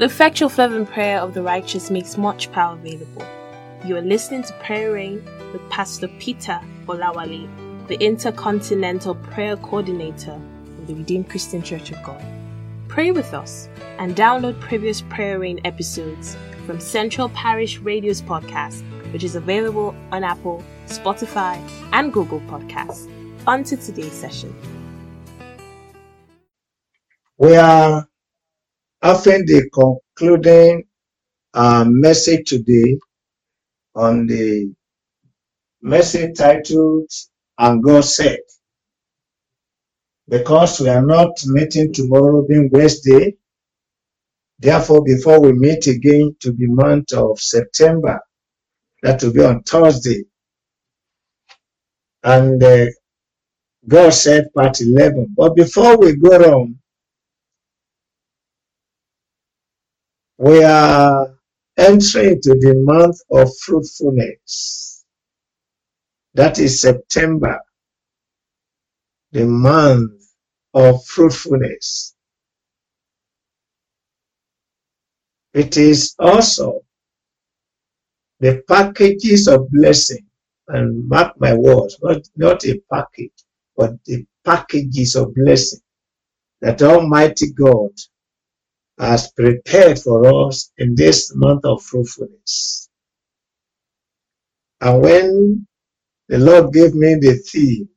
The effectual fervent prayer of the righteous makes much power available. You are listening to Prayer Rain with Pastor Peter Olawale, the Intercontinental Prayer Coordinator of the Redeemed Christian Church of God. Pray with us and download previous Prayer Rain episodes from Central Parish Radio's podcast, which is available on Apple, Spotify, and Google Podcasts. On to today's session. We are often the concluding uh, message today on the message titled And God Said. Because we are not meeting tomorrow being Wednesday, therefore before we meet again to the month of September, that will be on Thursday. And uh, God said part 11. But before we go on, we are entering into the month of fruitfulness. That is September, the month of fruitfulness. It is also the packages of blessing, and mark my words, not, not a package, but the packages of blessing that Almighty God has prepared for us in this month of fruitfulness. And when the Lord gave me the theme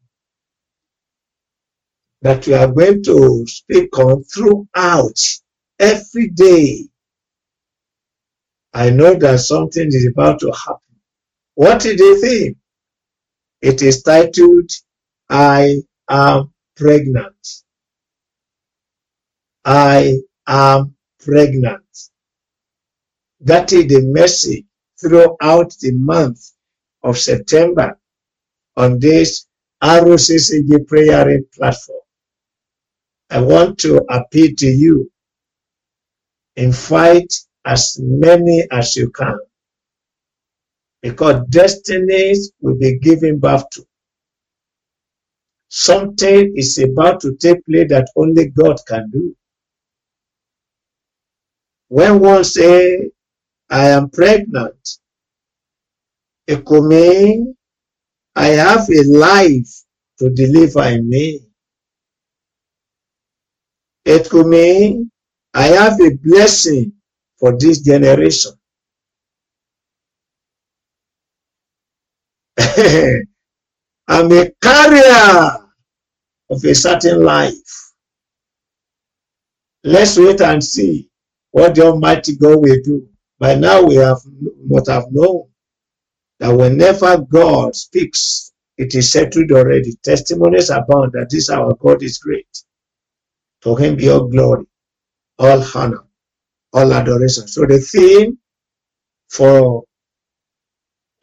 that we are going to speak on throughout every day, I know that something is about to happen. What is the theme? It is titled, I am pregnant. I am pregnant. That is the message throughout the month of September on this RCCG prayer platform. I want to appeal to you. Invite as many as you can. Because destinies will be given birth to. Something is about to take place that only God can do. When one say, I am pregnant, it could mean I have a life to deliver in me. It could mean I have a blessing for this generation. I'm a carrier of a certain life. Let's wait and see what the Almighty God will do. By now we have must have known that whenever God speaks, it is settled already. Testimonies abound that this our God is great. To him be all glory, all honor, all adoration. So the theme for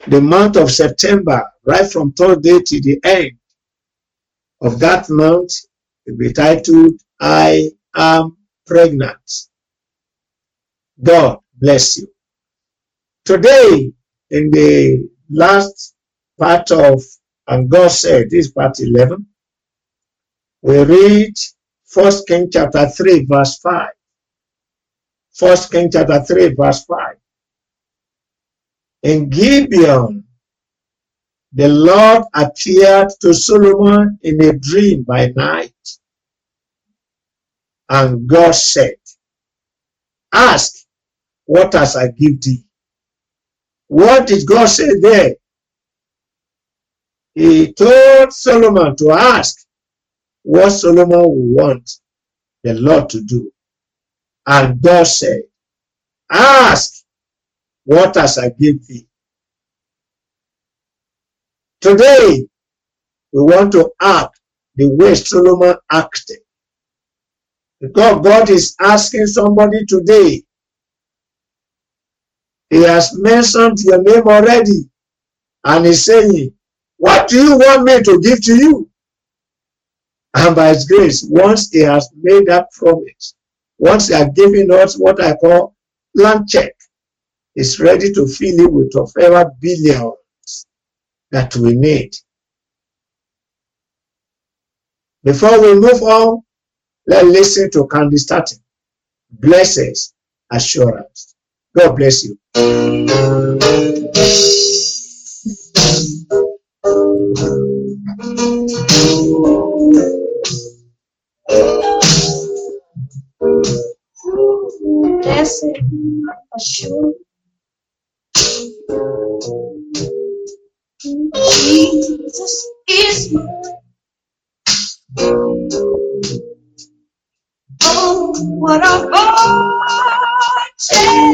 the month of September, right from Thursday to the end of that month, will be titled, I am pregnant. God bless you. Today, in the last part of, and God said, this part 11, we read First King chapter 3, verse 5. First King chapter 3, verse 5. In Gibeon, the Lord appeared to Solomon in a dream by night. And God said, Ask what has I give thee? What did God say there? He told Solomon to ask what Solomon would want the Lord to do. And God said, Ask what has I give thee? Today, we want to act the way Solomon acted. Because God is asking somebody today he has mentioned your name already. And he's saying, What do you want me to give to you? And by his grace, once he has made that promise, once he has given us what I call land check, he's ready to fill it with whatever billions that we need. Before we move on, let's listen to Candy starting. Blessings assurance. God bless you. Jesus is mine. Oh, what a fortune!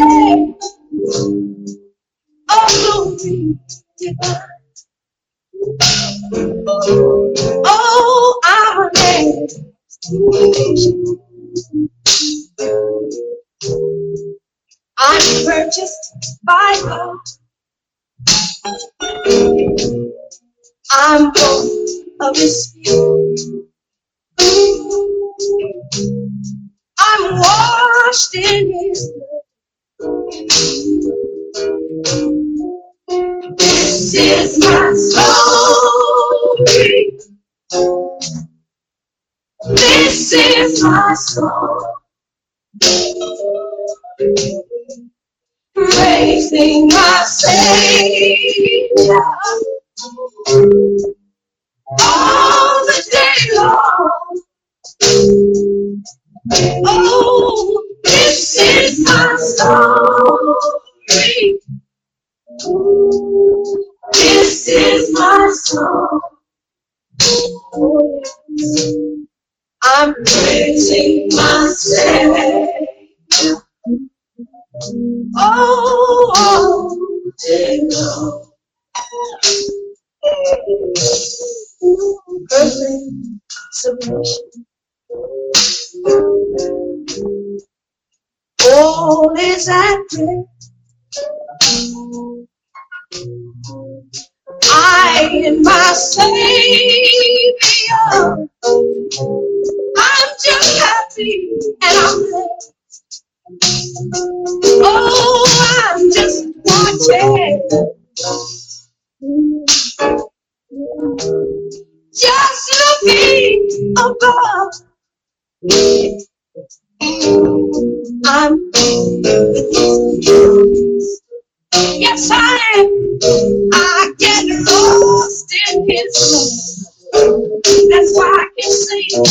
Oh, I'm amazed. I'm purchased by God. I'm born of His. I'm washed in His blood. This is my story. This is my song. Praising my Savior all the day long. Oh, this is my story. This is my song. I'm praising my Savior. Oh, all day long. Perfect submission. All is at rest. And my Savior. I'm just happy and I'm blessed. Oh, I'm just watching. Just looking above. I'm with Yes, I am. I That's why I can sing.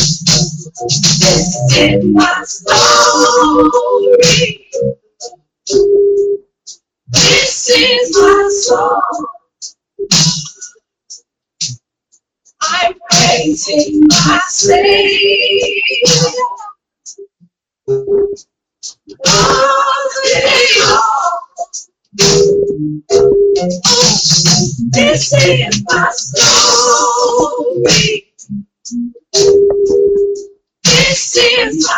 This is my story. This is my song. I'm praising my Savior. All day long. This is my story. This is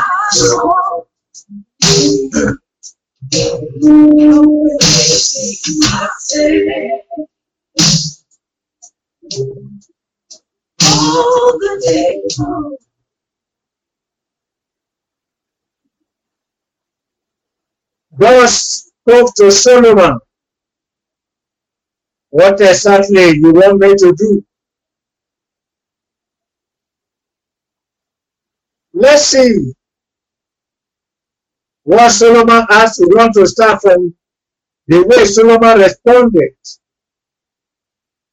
my Savior. All the day long. God spoke to Solomon. What exactly you want me to do? Let's see what Solomon asked. We want to start from the way Solomon responded.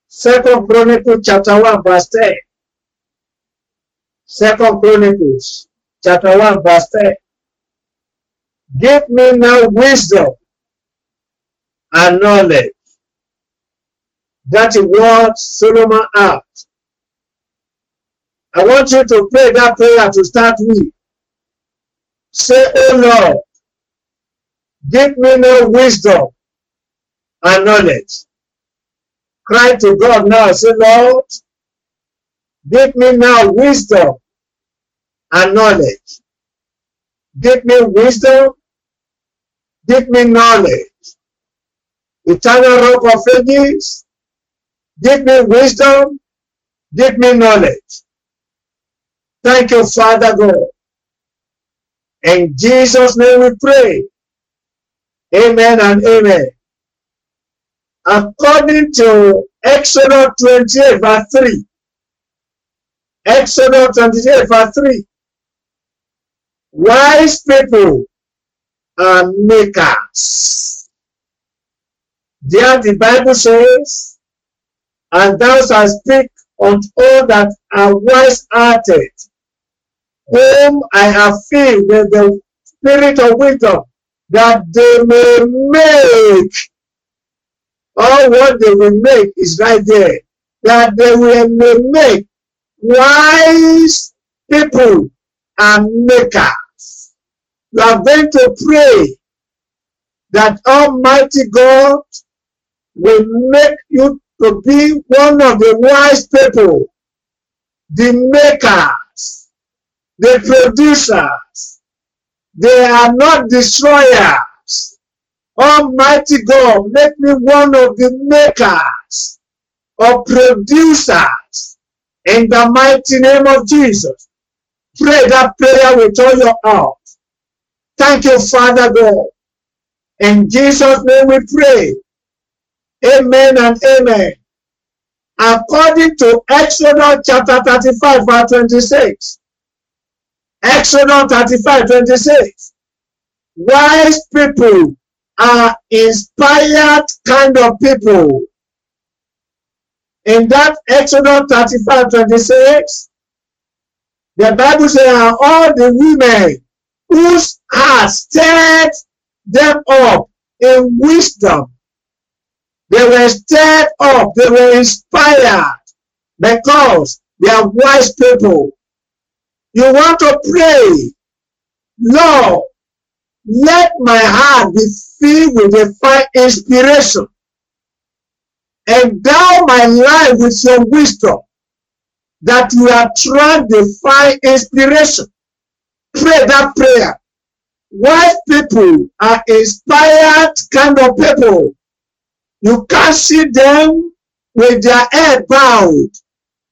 Second Chronicles chapter 1 verse 10. Second Chronicles chapter 1 verse 10. Give me now wisdom and knowledge. That is what Solomon asked. I want you to pray that prayer to start with. Say, Oh Lord, give me now wisdom and knowledge. Cry to God now. Say, Lord, give me now wisdom and knowledge. Give me wisdom. Give me knowledge. Eternal rock of ages. Give me wisdom. Give me knowledge. Thank you, Father God. In Jesus' name we pray. Amen and amen. According to Exodus 28 verse 3. Exodus 28 verse 3. Wise people are makers. There the Bible says, and thou shalt speak unto all that are wise hearted, whom I have filled with the spirit of wisdom, that they may make all what they will make is right there. That they will make wise people and makers. You are going to pray that Almighty God will make you to be one of the wise people, the makers, the producers. They are not destroyers. Almighty God, make me one of the makers or producers in the mighty name of Jesus. Pray that prayer with all your heart. Thank you, Father God. In Jesus' name we pray. Amen and amen. According to Exodus chapter 35, verse 26. Exodus 35, 26. Wise people are inspired kind of people. In that Exodus 35, 26, the Bible says, are all the women whose hearts stirred them up in wisdom they were stirred up. They were inspired because they are wise people. You want to pray, Lord, let my heart be filled with divine inspiration. Endow my life with your wisdom that you are trying to find inspiration. Pray that prayer. Wise people are inspired kind of people. You can't see them with their head bowed.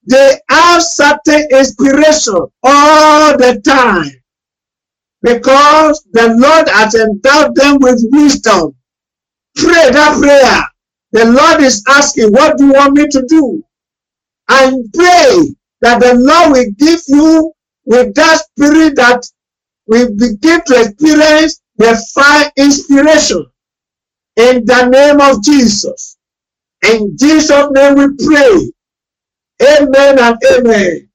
They have certain inspiration all the time because the Lord has endowed them with wisdom. Pray that prayer. The Lord is asking, What do you want me to do? And pray that the Lord will give you with that spirit that we begin to experience the fire inspiration in the name of Jesus. In Jesus' name we pray. Amen and amen.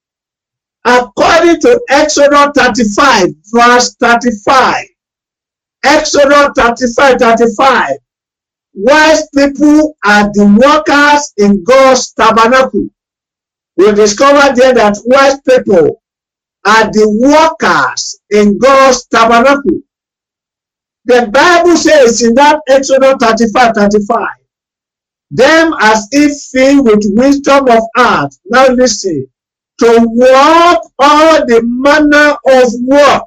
According to Exodus 35, verse 35. Exodus 35, 35. Wise people are the workers in God's tabernacle. We discover there that wise people are the workers in God's tabernacle. The Bible says in that Exodus 35 35, them as if filled with wisdom of art. Now listen, to work all the manner of work.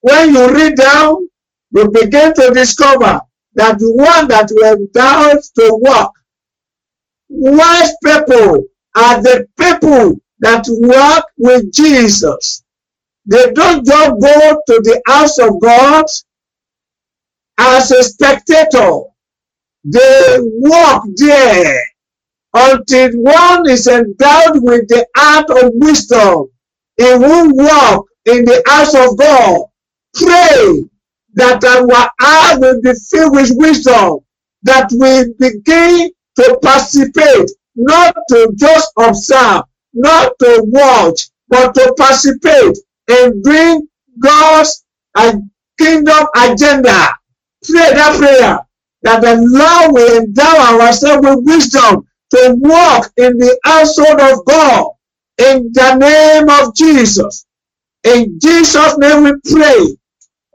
When you read down, you begin to discover that the one that were down to work. Wise people are the people that work with Jesus. They don't just go to the house of God as a spectator. They walk there until one is endowed with the art of wisdom. He will walk in the house of God. Pray that our will be filled with wisdom, that we begin to participate, not to just observe, not to watch, but to participate and bring God's kingdom agenda pray that prayer that the Lord will endow ourselves with wisdom to walk in the household of God in the name of Jesus. In Jesus' name we pray.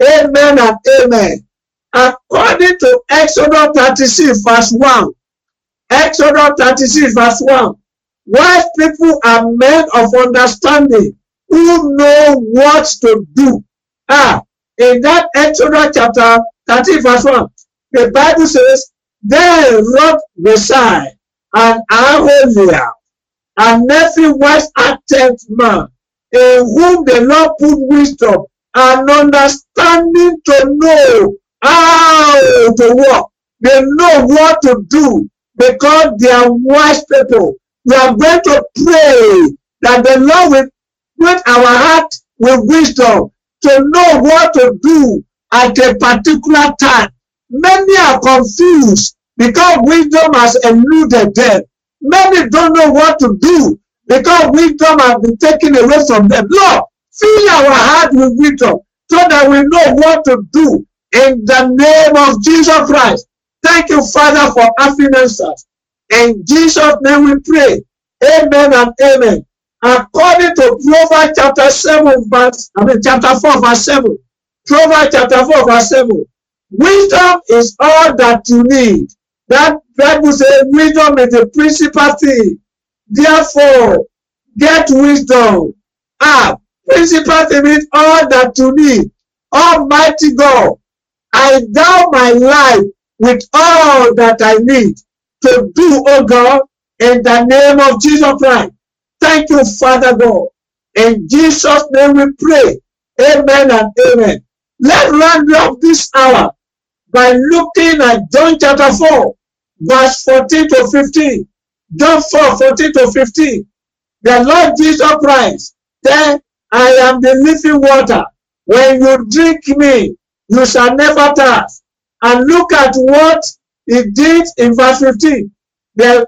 Amen and amen. According to Exodus 36, verse 1. Exodus 36, verse 1. Wise people are men of understanding who know what to do. Ah, in that Exodus chapter 13 verse 1. The Bible says, Then wrote Messiah and Aholiab, and every wise acted man, in whom the Lord put wisdom and understanding to know how to walk. They know what to do because they are wise people. We are going to pray that the Lord will put our heart with wisdom to know what to do at a particular time. Many are confused because wisdom has eluded them. Many don't know what to do because wisdom has been taken away from them. Lord, fill our heart with wisdom so that we know what to do in the name of Jesus Christ. Thank you, Father, for having answers. In Jesus' name we pray. Amen and amen. According to Proverbs chapter 7, verse, I mean chapter 4, verse 7. Proverbs chapter 4, verse 7. Wisdom is all that you need. That Bible says wisdom is the principal thing. Therefore, get wisdom. Ah, principal thing means all that you need. Almighty God, I endow my life with all that I need to do, oh God, in the name of Jesus Christ. Thank you, Father God. In Jesus' name we pray. Amen and amen. Let's round up this hour by looking at John chapter 4, verse 14 to 15. John 4, 14 to 15. The Lord Jesus Christ said, I am the living water. When you drink me, you shall never thirst. And look at what he did in verse 15. The,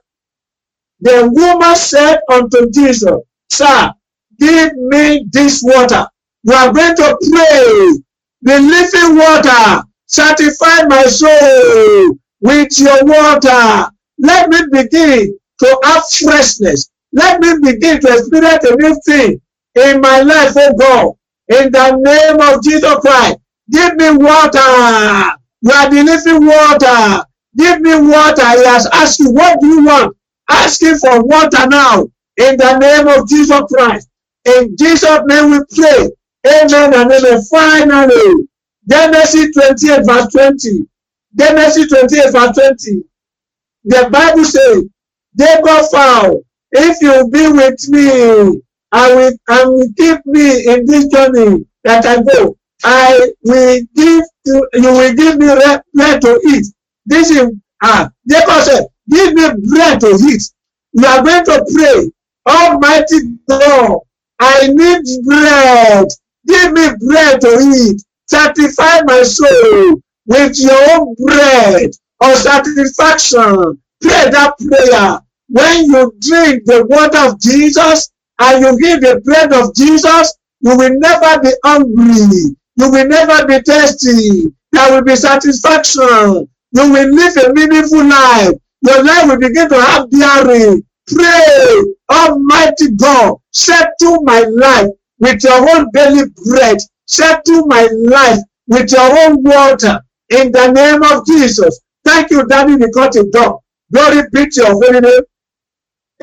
the woman said unto Jesus, Sir, give me this water. You are going to pray. The living water, satisfy my soul with your water. Let me begin to have freshness. Let me begin to experience a new thing in my life, oh God. In the name of Jesus Christ, give me water. You are the living water. Give me water. He has asked you, what do you want? Ask him for water now. In the name of Jesus Christ. In Jesus' name we pray. Amen and amen. Finally, Genesis 28 verse 20. Genesis 28 verse 20. The Bible says, Jacob found, if you be with me, I will, and will keep me in this journey that I go. I will give to, you will give me bread to eat. This is, ah, Jacob said, give me bread to eat. You are going to pray, Almighty God, I need bread. Give me bread to eat. Satisfy my soul with your own bread of satisfaction. Pray that prayer. When you drink the water of Jesus and you give the bread of Jesus, you will never be hungry. You will never be thirsty. There will be satisfaction. You will live a meaningful life. Your life will begin to have bearing. Pray, Almighty God, settle my life with your own belly bread. Settle my life with your own water. In the name of Jesus. Thank you, Daddy, because it done. Glory be to your holy name.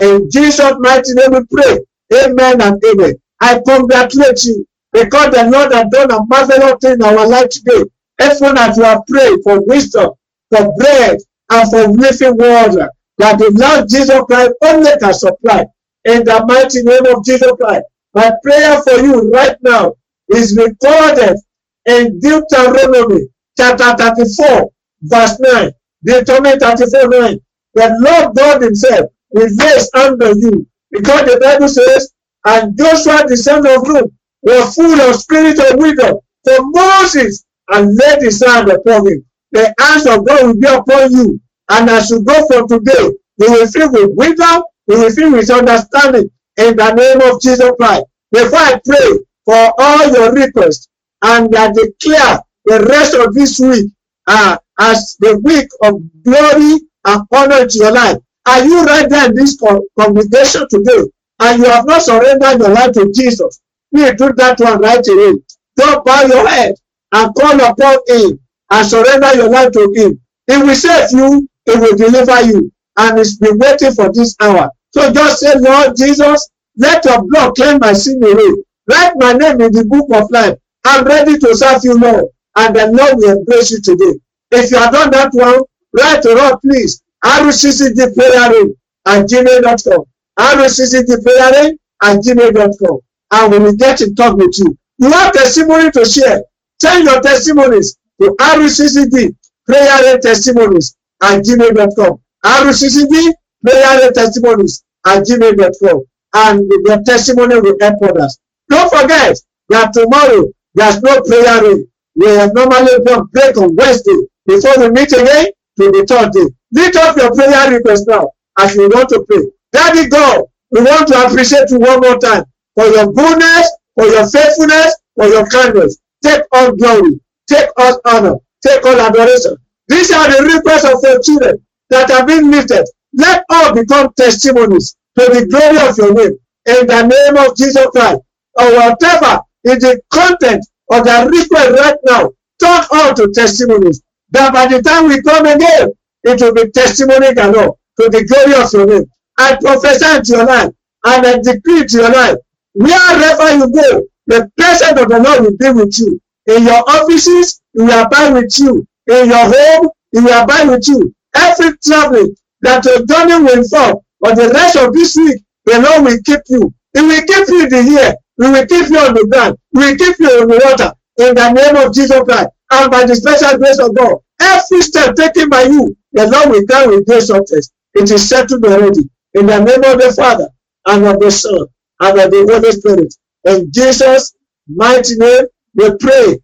In Jesus' mighty name we pray. Amen and amen. I congratulate you because the Lord has done a marvelous thing in our life today. Everyone as you have prayed for wisdom, for bread, and for living water, that the Lord Jesus Christ only can supply. In the mighty name of Jesus Christ. My prayer for you right now is recorded in Deuteronomy chapter 34, verse 9. Deuteronomy 34, 9. The Lord God Himself will raise under you. Because the Bible says, and Joshua the son of Nun was full of spirit of wisdom. For Moses and laid his hand upon him. The hands of God will be upon you. And as you go from today, you will feel with wisdom, you will feel with understanding in the name of Jesus Christ. Before I pray for all your requests and I declare the rest of this week uh, as the week of glory and honor to your life. Are you right there in this congregation today and you have not surrendered your life to Jesus? Please do that one right away. Don't bow your head and call upon him and surrender your life to him. He will save you, he will deliver you, and he's been waiting for this hour. So just say, Lord Jesus, let your blood cleanse my sin away. Write my name in the book of life. I'm ready to serve you, Lord. And the Lord will embrace you today. If you have done that one, write to us, please. RCCG prayer room at gmail.com. RCCG prayer room at gmail.com. And we will get in touch with you. You have testimony to share. Send your testimonies to RCCG prayer testimonies at gmail.com. RCCG prayer testimonies at gmail.com. And your testimony will help others. Don't forget that tomorrow there's no prayer room We have normally done break on Wednesday before we meet again to the third day. Lift up your prayer request now as you want to pray. Daddy God, we want to appreciate you one more time for your goodness, for your faithfulness, for your kindness. Take all glory, take all honor, take all adoration. These are the requests of your children that have been lifted. Let all become testimonies to the glory of your name in the name of Jesus Christ. Or whatever is the content of the request right now, turn all to testimonies. That by the time we come again, it will be testimony galore to the glory of your name. I prophesy to your life and I decree to your life, wherever you go, the presence of the Lord will be with you. In your offices, He will abide with you. In your home, He will abide with you. Every traveling that your journey will involve for the rest of this week, the Lord will keep you. He will keep you in the air. He will keep you on the ground. He will keep you on the water. In the name of Jesus Christ and by the special grace of God, every step taken by you, the Lord will come with great success. It is settled already. In the name of the Father and of the Son and of the Holy Spirit. In Jesus' mighty name, we pray.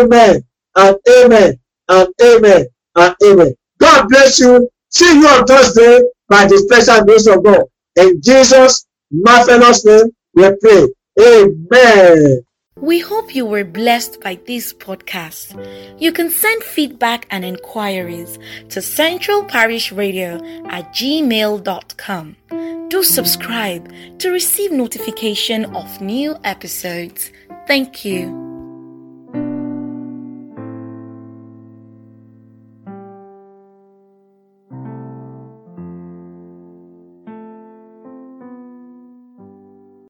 Amen and amen and amen and amen. God bless you. See you on Thursday by the special grace of God. In Jesus' marvelous name, we pray. Amen. We hope you were blessed by this podcast. You can send feedback and inquiries to Central Parish Radio at gmail.com. Do subscribe to receive notification of new episodes. Thank you.